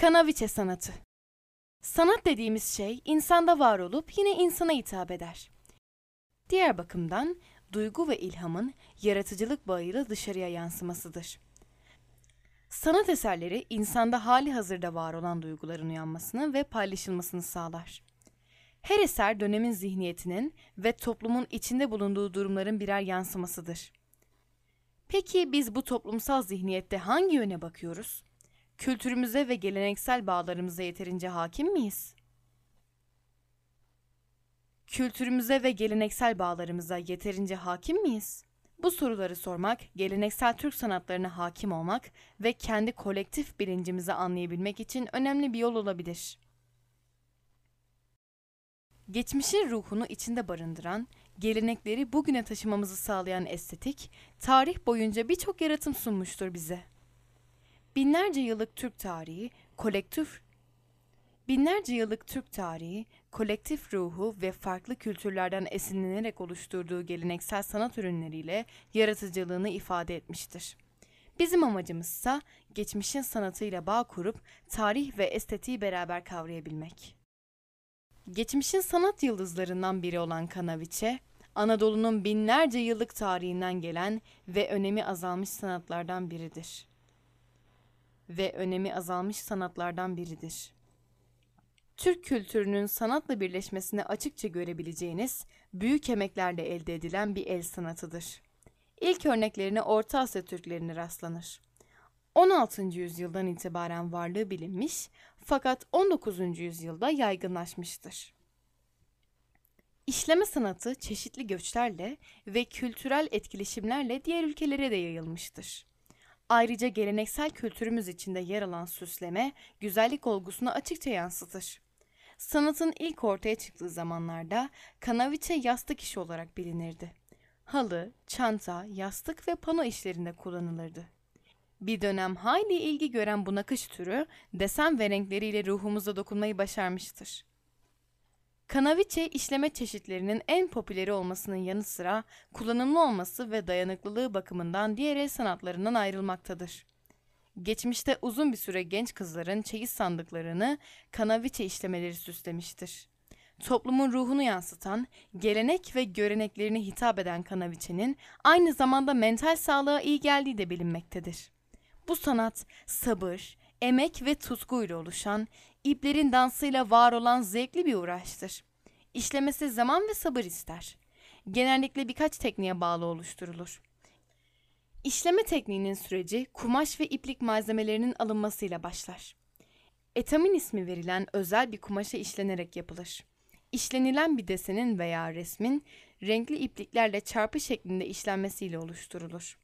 Kanaviçe sanatı. Sanat dediğimiz şey insanda var olup yine insana hitap eder. Diğer bakımdan duygu ve ilhamın yaratıcılık bağıyla dışarıya yansımasıdır. Sanat eserleri insanda hali hazırda var olan duyguların uyanmasını ve paylaşılmasını sağlar. Her eser dönemin zihniyetinin ve toplumun içinde bulunduğu durumların birer yansımasıdır. Peki biz bu toplumsal zihniyette hangi yöne bakıyoruz? Kültürümüze ve geleneksel bağlarımıza yeterince hakim miyiz? Kültürümüze ve geleneksel bağlarımıza yeterince hakim miyiz? Bu soruları sormak, geleneksel Türk sanatlarına hakim olmak ve kendi kolektif bilincimizi anlayabilmek için önemli bir yol olabilir. Geçmişin ruhunu içinde barındıran, gelenekleri bugüne taşımamızı sağlayan estetik, tarih boyunca birçok yaratım sunmuştur bize. Binlerce yıllık Türk tarihi, kolektif Binlerce yıllık Türk tarihi, kolektif ruhu ve farklı kültürlerden esinlenerek oluşturduğu geleneksel sanat ürünleriyle yaratıcılığını ifade etmiştir. Bizim amacımızsa geçmişin sanatıyla bağ kurup tarih ve estetiği beraber kavrayabilmek. Geçmişin sanat yıldızlarından biri olan Kanaviçe, Anadolu'nun binlerce yıllık tarihinden gelen ve önemi azalmış sanatlardan biridir. Ve önemi azalmış sanatlardan biridir. Türk kültürünün sanatla birleşmesini açıkça görebileceğiniz büyük emeklerle elde edilen bir el sanatıdır. İlk örneklerine Orta Asya Türklerine rastlanır. 16. yüzyıldan itibaren varlığı bilinmiş fakat 19. yüzyılda yaygınlaşmıştır. İşleme sanatı çeşitli göçlerle ve kültürel etkileşimlerle diğer ülkelere de yayılmıştır. Ayrıca geleneksel kültürümüz içinde yer alan süsleme, güzellik olgusunu açıkça yansıtır. Sanatın ilk ortaya çıktığı zamanlarda kanaviçe yastık işi olarak bilinirdi. Halı, çanta, yastık ve pano işlerinde kullanılırdı. Bir dönem hayli ilgi gören bu nakış türü desen ve renkleriyle ruhumuza dokunmayı başarmıştır. Kanaviçe işleme çeşitlerinin en popüleri olmasının yanı sıra kullanımlı olması ve dayanıklılığı bakımından diğer el sanatlarından ayrılmaktadır. Geçmişte uzun bir süre genç kızların çeyiz sandıklarını kanaviçe işlemeleri süslemiştir. Toplumun ruhunu yansıtan, gelenek ve göreneklerine hitap eden kanaviçenin aynı zamanda mental sağlığa iyi geldiği de bilinmektedir. Bu sanat sabır, emek ve tutkuyla oluşan, iplerin dansıyla var olan zevkli bir uğraştır. İşlemesi zaman ve sabır ister. Genellikle birkaç tekniğe bağlı oluşturulur. İşleme tekniğinin süreci kumaş ve iplik malzemelerinin alınmasıyla başlar. Etamin ismi verilen özel bir kumaşa işlenerek yapılır. İşlenilen bir desenin veya resmin renkli ipliklerle çarpı şeklinde işlenmesiyle oluşturulur.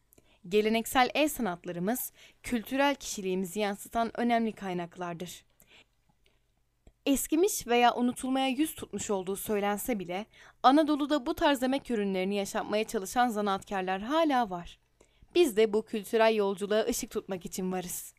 Geleneksel el sanatlarımız kültürel kişiliğimizi yansıtan önemli kaynaklardır. Eskimiş veya unutulmaya yüz tutmuş olduğu söylense bile Anadolu'da bu tarz emek ürünlerini yaşatmaya çalışan zanaatkarlar hala var. Biz de bu kültürel yolculuğa ışık tutmak için varız.